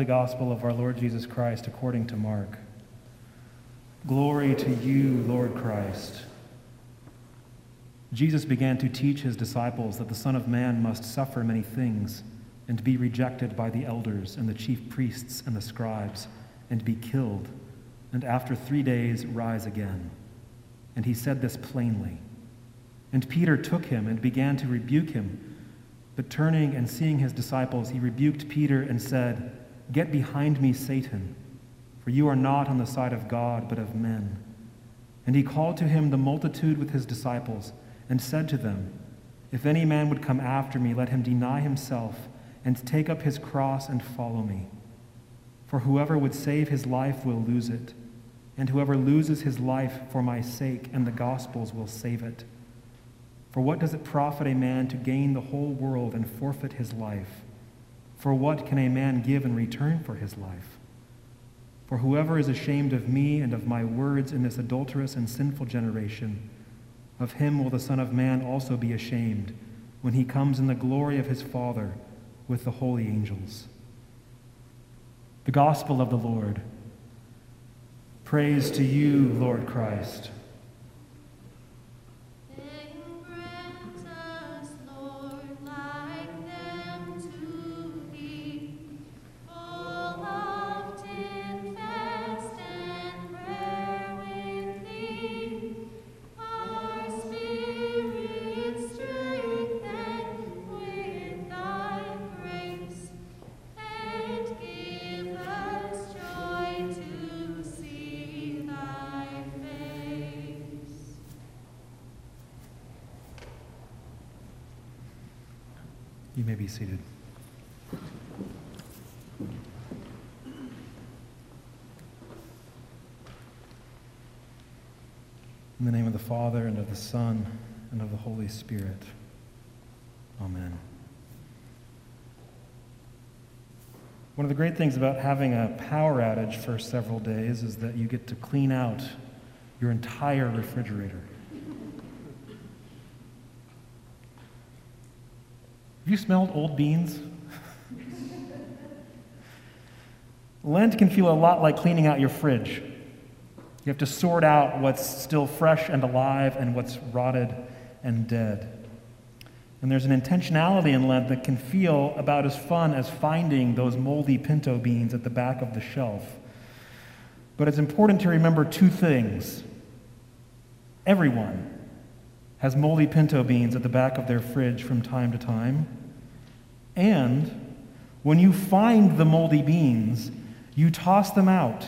the Holy Gospel of our Lord Jesus Christ according to Mark. Glory to you, Lord Christ. Jesus began to teach his disciples that the Son of Man must suffer many things and be rejected by the elders and the chief priests and the scribes and be killed, and after three days rise again. And he said this plainly. And Peter took him and began to rebuke him. But turning and seeing his disciples, he rebuked Peter and said, Get behind me, Satan, for you are not on the side of God, but of men. And he called to him the multitude with his disciples, and said to them, If any man would come after me, let him deny himself, and take up his cross and follow me. For whoever would save his life will lose it, and whoever loses his life for my sake and the gospel's will save it. For what does it profit a man to gain the whole world and forfeit his life? For what can a man give in return for his life? For whoever is ashamed of me and of my words in this adulterous and sinful generation, of him will the Son of Man also be ashamed when he comes in the glory of his Father with the holy angels. The Gospel of the Lord. Praise to you, Lord Christ. Be seated. In the name of the Father, and of the Son, and of the Holy Spirit. Amen. One of the great things about having a power outage for several days is that you get to clean out your entire refrigerator. You smelled old beans? Lent can feel a lot like cleaning out your fridge. You have to sort out what's still fresh and alive and what's rotted and dead. And there's an intentionality in Lent that can feel about as fun as finding those moldy pinto beans at the back of the shelf. But it's important to remember two things. Everyone has moldy pinto beans at the back of their fridge from time to time. And when you find the moldy beans, you toss them out.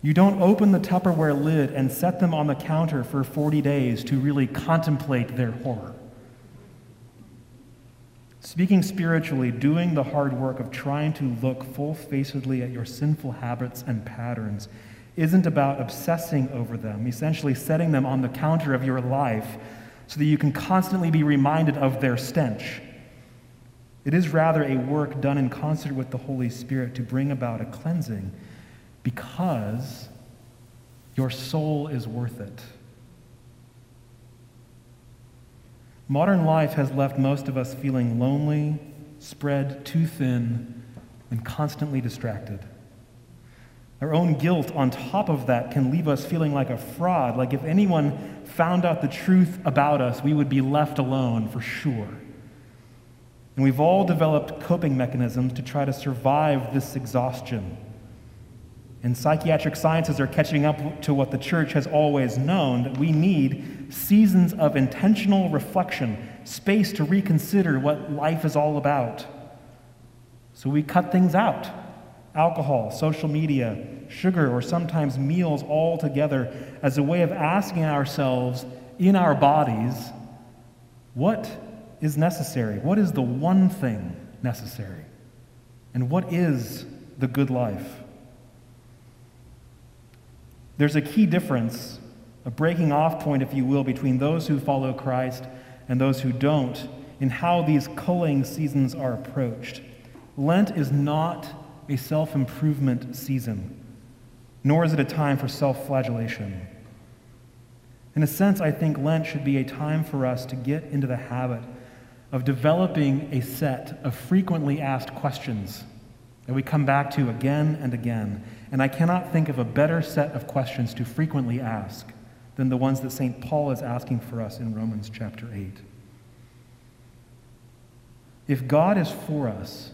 You don't open the Tupperware lid and set them on the counter for 40 days to really contemplate their horror. Speaking spiritually, doing the hard work of trying to look full facedly at your sinful habits and patterns isn't about obsessing over them, essentially setting them on the counter of your life so that you can constantly be reminded of their stench. It is rather a work done in concert with the Holy Spirit to bring about a cleansing because your soul is worth it. Modern life has left most of us feeling lonely, spread too thin, and constantly distracted. Our own guilt on top of that can leave us feeling like a fraud, like if anyone found out the truth about us, we would be left alone for sure. And we've all developed coping mechanisms to try to survive this exhaustion. And psychiatric sciences are catching up to what the church has always known that we need seasons of intentional reflection, space to reconsider what life is all about. So we cut things out alcohol, social media, sugar, or sometimes meals all together as a way of asking ourselves in our bodies what is necessary? What is the one thing necessary? And what is the good life? There's a key difference, a breaking off point, if you will, between those who follow Christ and those who don't in how these culling seasons are approached. Lent is not a self improvement season, nor is it a time for self flagellation. In a sense, I think Lent should be a time for us to get into the habit of developing a set of frequently asked questions that we come back to again and again. And I cannot think of a better set of questions to frequently ask than the ones that St. Paul is asking for us in Romans chapter 8. If God is for us,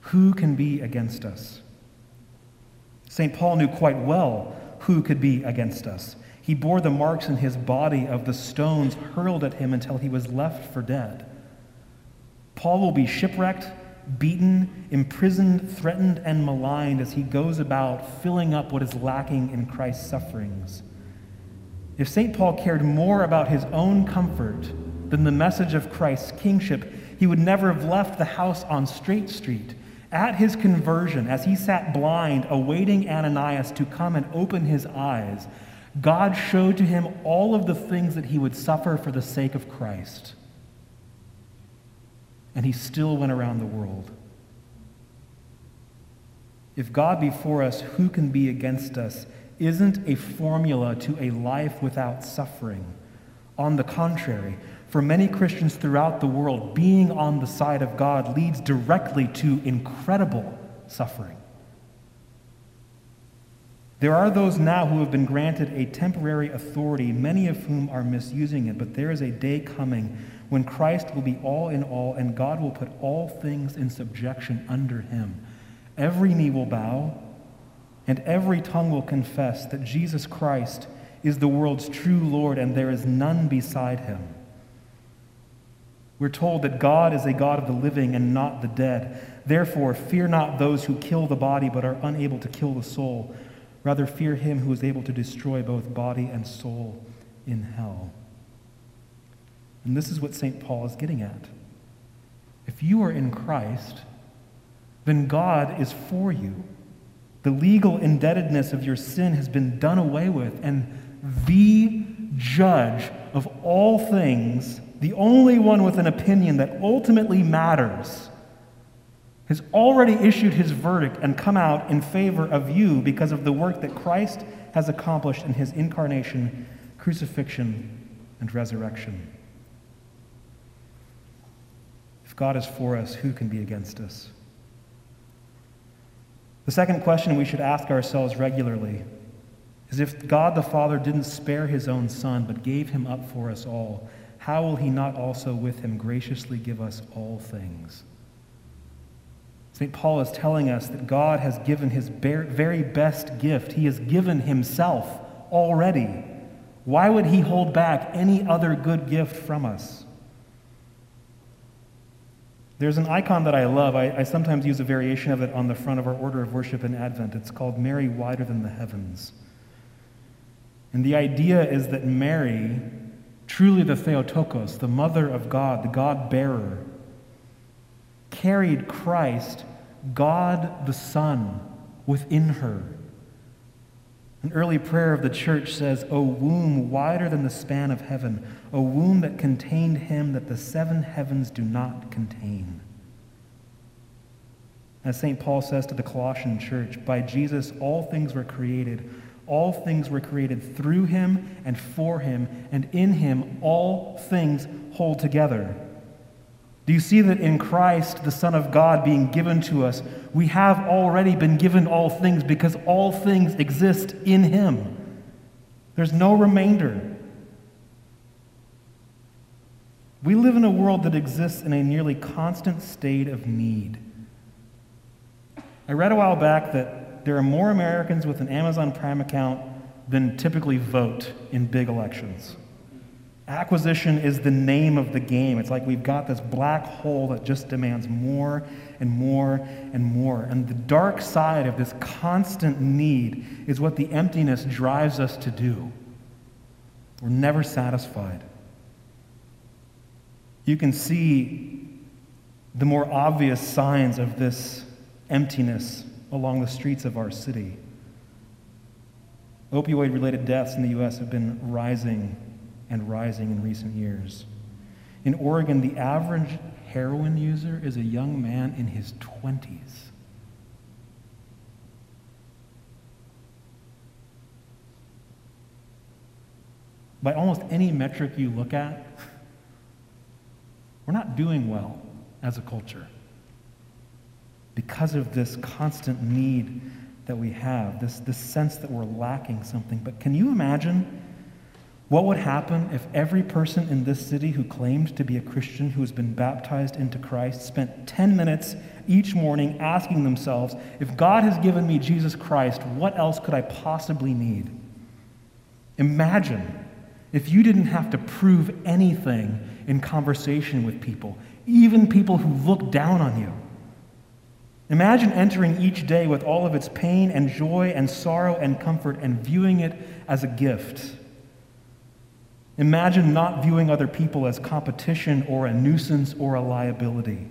who can be against us? St. Paul knew quite well who could be against us. He bore the marks in his body of the stones hurled at him until he was left for dead. Paul will be shipwrecked, beaten, imprisoned, threatened, and maligned as he goes about filling up what is lacking in Christ's sufferings. If St. Paul cared more about his own comfort than the message of Christ's kingship, he would never have left the house on Straight Street. At his conversion, as he sat blind, awaiting Ananias to come and open his eyes, God showed to him all of the things that he would suffer for the sake of Christ. And he still went around the world. If God be for us, who can be against us? Isn't a formula to a life without suffering. On the contrary, for many Christians throughout the world, being on the side of God leads directly to incredible suffering. There are those now who have been granted a temporary authority, many of whom are misusing it, but there is a day coming when Christ will be all in all and God will put all things in subjection under him. Every knee will bow and every tongue will confess that Jesus Christ is the world's true Lord and there is none beside him. We're told that God is a God of the living and not the dead. Therefore, fear not those who kill the body but are unable to kill the soul Rather, fear him who is able to destroy both body and soul in hell. And this is what St. Paul is getting at. If you are in Christ, then God is for you. The legal indebtedness of your sin has been done away with, and the judge of all things, the only one with an opinion that ultimately matters, has already issued his verdict and come out in favor of you because of the work that Christ has accomplished in his incarnation, crucifixion, and resurrection. If God is for us, who can be against us? The second question we should ask ourselves regularly is if God the Father didn't spare his own Son but gave him up for us all, how will he not also with him graciously give us all things? St. Paul is telling us that God has given his very best gift. He has given himself already. Why would he hold back any other good gift from us? There's an icon that I love. I, I, sometimes use a variation of it on the front of our order of worship in Advent. It's called Mary Wider Than the Heavens. And the idea is that Mary, truly the Theotokos, the mother of God, the God bearer, carried Christ, God the Son, within her. An early prayer of the church says, O womb wider than the span of heaven, O womb that contained him that the seven heavens do not contain. As St. Paul says to the Colossian church, by Jesus all things were created. All things were created through him and for him, and in him all things hold together. Do you see that in Christ, the Son of God, being given to us, we have already been given all things because all things exist in Him? There's no remainder. We live in a world that exists in a nearly constant state of need. I read a while back that there are more Americans with an Amazon Prime account than typically vote in big elections. Acquisition is the name of the game. It's like we've got this black hole that just demands more and more and more. And the dark side of this constant need is what the emptiness drives us to do. We're never satisfied. You can see the more obvious signs of this emptiness along the streets of our city. Opioid related deaths in the U.S. have been rising and rising in recent years. In Oregon, the average heroin user is a young man in his 20s. By almost any metric you look at, we're not doing well as a culture. because of this constant need that we have, this, this sense that we're lacking something. But can you imagine what would happen if every person in this city who claimed to be a Christian who has been baptized into Christ spent 10 minutes each morning asking themselves, if God has given me Jesus Christ, what else could I possibly need? Imagine if you didn't have to prove anything in conversation with people, even people who look down on you. Imagine entering each day with all of its pain and joy and sorrow and comfort and viewing it as a gift. Imagine not viewing other people as competition or a nuisance or a liability.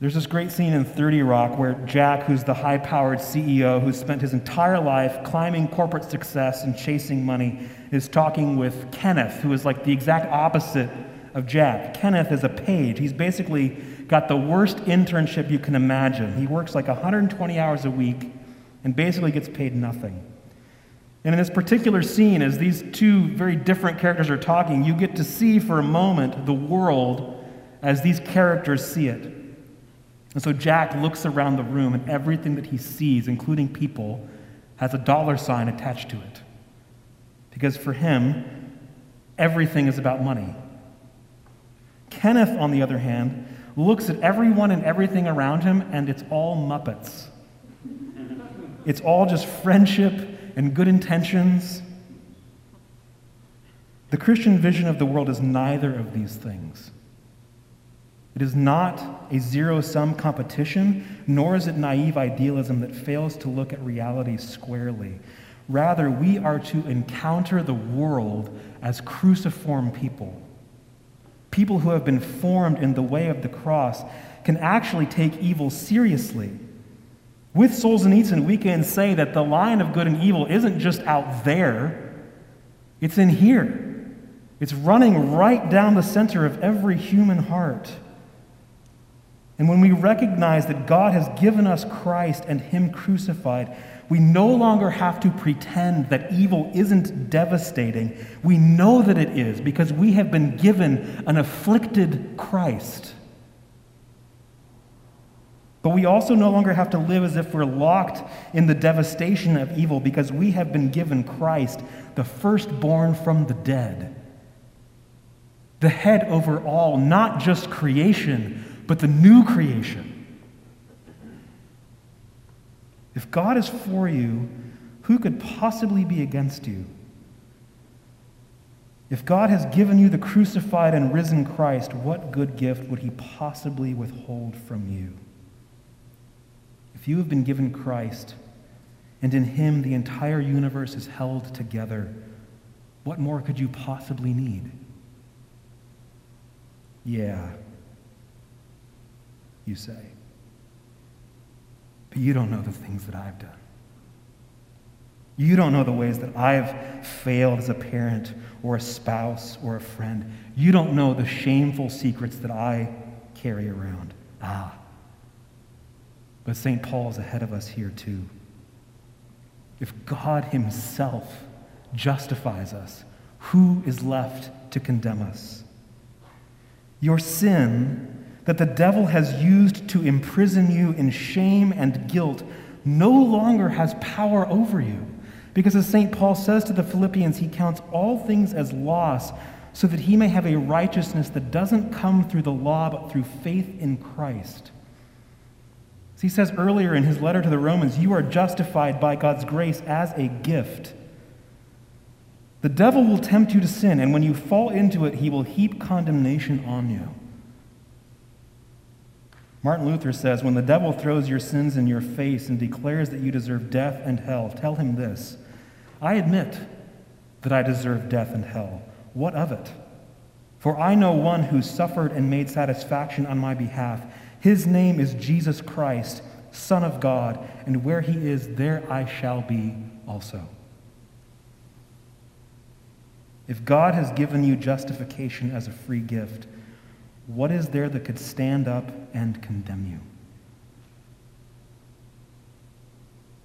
There's this great scene in 30 Rock where Jack, who's the high powered CEO who's spent his entire life climbing corporate success and chasing money, is talking with Kenneth, who is like the exact opposite of Jack. Kenneth is a page. He's basically got the worst internship you can imagine. He works like 120 hours a week and basically gets paid nothing. And in this particular scene, as these two very different characters are talking, you get to see for a moment the world as these characters see it. And so Jack looks around the room, and everything that he sees, including people, has a dollar sign attached to it. Because for him, everything is about money. Kenneth, on the other hand, looks at everyone and everything around him, and it's all Muppets. It's all just friendship and good intentions. The Christian vision of the world is neither of these things. It is not a zero sum competition, nor is it naive idealism that fails to look at reality squarely. Rather, we are to encounter the world as cruciform people. People who have been formed in the way of the cross can actually take evil seriously. With Solzhenitsyn, we can say that the line of good and evil isn't just out there, it's in here. It's running right down the center of every human heart. And when we recognize that God has given us Christ and Him crucified, we no longer have to pretend that evil isn't devastating. We know that it is because we have been given an afflicted Christ. But we also no longer have to live as if we're locked in the devastation of evil because we have been given Christ, the firstborn from the dead, the head over all, not just creation but the new creation. If God is for you, who could possibly be against you? If God has given you the crucified and risen Christ, what good gift would he possibly withhold from you? If you have been given Christ, and in him the entire universe is held together, what more could you possibly need? Yeah, you say. But you don't know the things that I've done. You don't know the ways that I've failed as a parent or a spouse or a friend. You don't know the shameful secrets that I carry around. Ah. But St. Paul is ahead of us here, too. If God Himself justifies us, who is left to condemn us? Your sin that the devil has used to imprison you in shame and guilt no longer has power over you. Because as St. Paul says to the Philippians, he counts all things as loss so that he may have a righteousness that doesn't come through the law but through faith in Christ. He says earlier in his letter to the Romans, you are justified by God's grace as a gift. The devil will tempt you to sin, and when you fall into it, he will heap condemnation on you. Martin Luther says, When the devil throws your sins in your face and declares that you deserve death and hell, tell him this I admit that I deserve death and hell. What of it? For I know one who suffered and made satisfaction on my behalf. His name is Jesus Christ, Son of God, and where he is, there I shall be also. If God has given you justification as a free gift, what is there that could stand up and condemn you?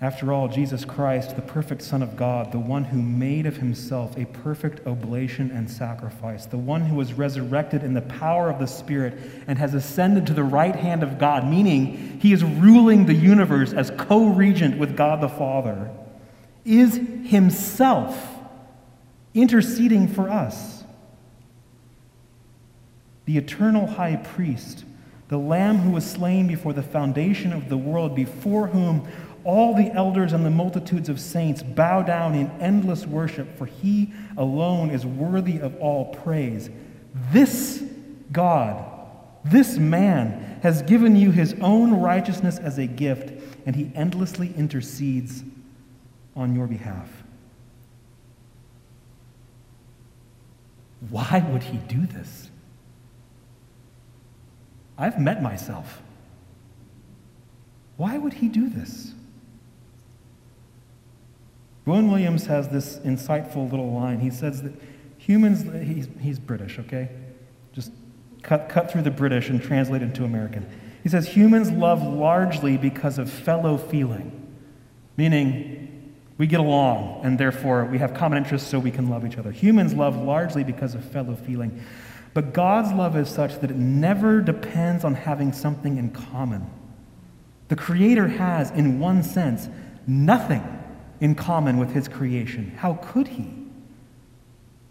After all, Jesus Christ, the perfect Son of God, the one who made of himself a perfect oblation and sacrifice, the one who was resurrected in the power of the Spirit and has ascended to the right hand of God, meaning he is ruling the universe as co regent with God the Father, is himself interceding for us. The eternal high priest, the Lamb who was slain before the foundation of the world, before whom all the elders and the multitudes of saints bow down in endless worship, for he alone is worthy of all praise. This God, this man, has given you his own righteousness as a gift, and he endlessly intercedes on your behalf. Why would he do this? I've met myself. Why would he do this? Rowan Williams has this insightful little line. He says that humans, he's, he's British, okay? Just cut, cut through the British and translate it to American. He says humans love largely because of fellow feeling, meaning we get along and therefore we have common interests so we can love each other. Humans love largely because of fellow feeling. But God's love is such that it never depends on having something in common. The Creator has, in one sense, nothing in common with his creation. How could he?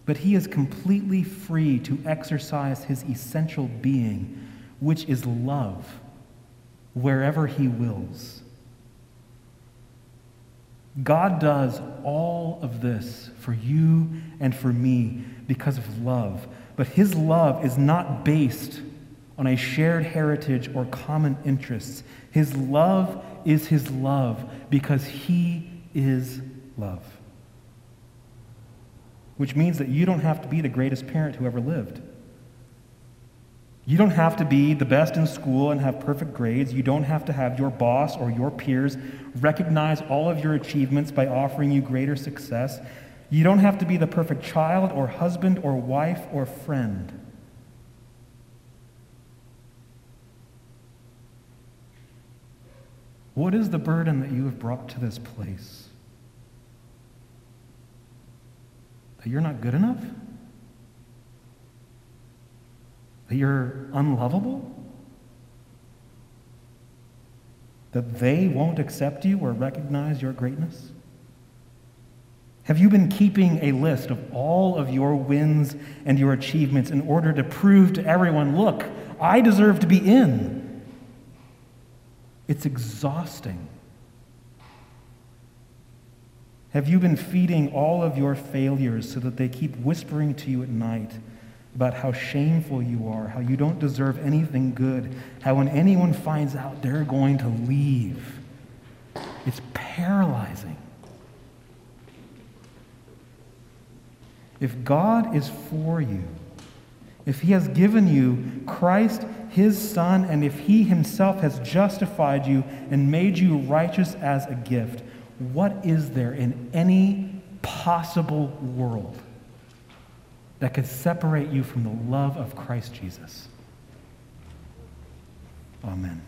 But he is completely free to exercise his essential being, which is love, wherever he wills. God does all of this for you and for me because of love. But his love is not based on a shared heritage or common interests. His love is his love because he is love. Which means that you don't have to be the greatest parent who ever lived. You don't have to be the best in school and have perfect grades. You don't have to have your boss or your peers recognize all of your achievements by offering you greater success. You don't have to be the perfect child or husband or wife or friend. What is the burden that you have brought to this place? That you're not good enough? That you're unlovable? That they won't accept you or recognize your greatness? Have you been keeping a list of all of your wins and your achievements in order to prove to everyone, look, I deserve to be in? It's exhausting. Have you been feeding all of your failures so that they keep whispering to you at night about how shameful you are, how you don't deserve anything good, how when anyone finds out, they're going to leave? It's paralyzing. If God is for you, if He has given you Christ, His Son, and if He Himself has justified you and made you righteous as a gift, what is there in any possible world that could separate you from the love of Christ Jesus? Amen.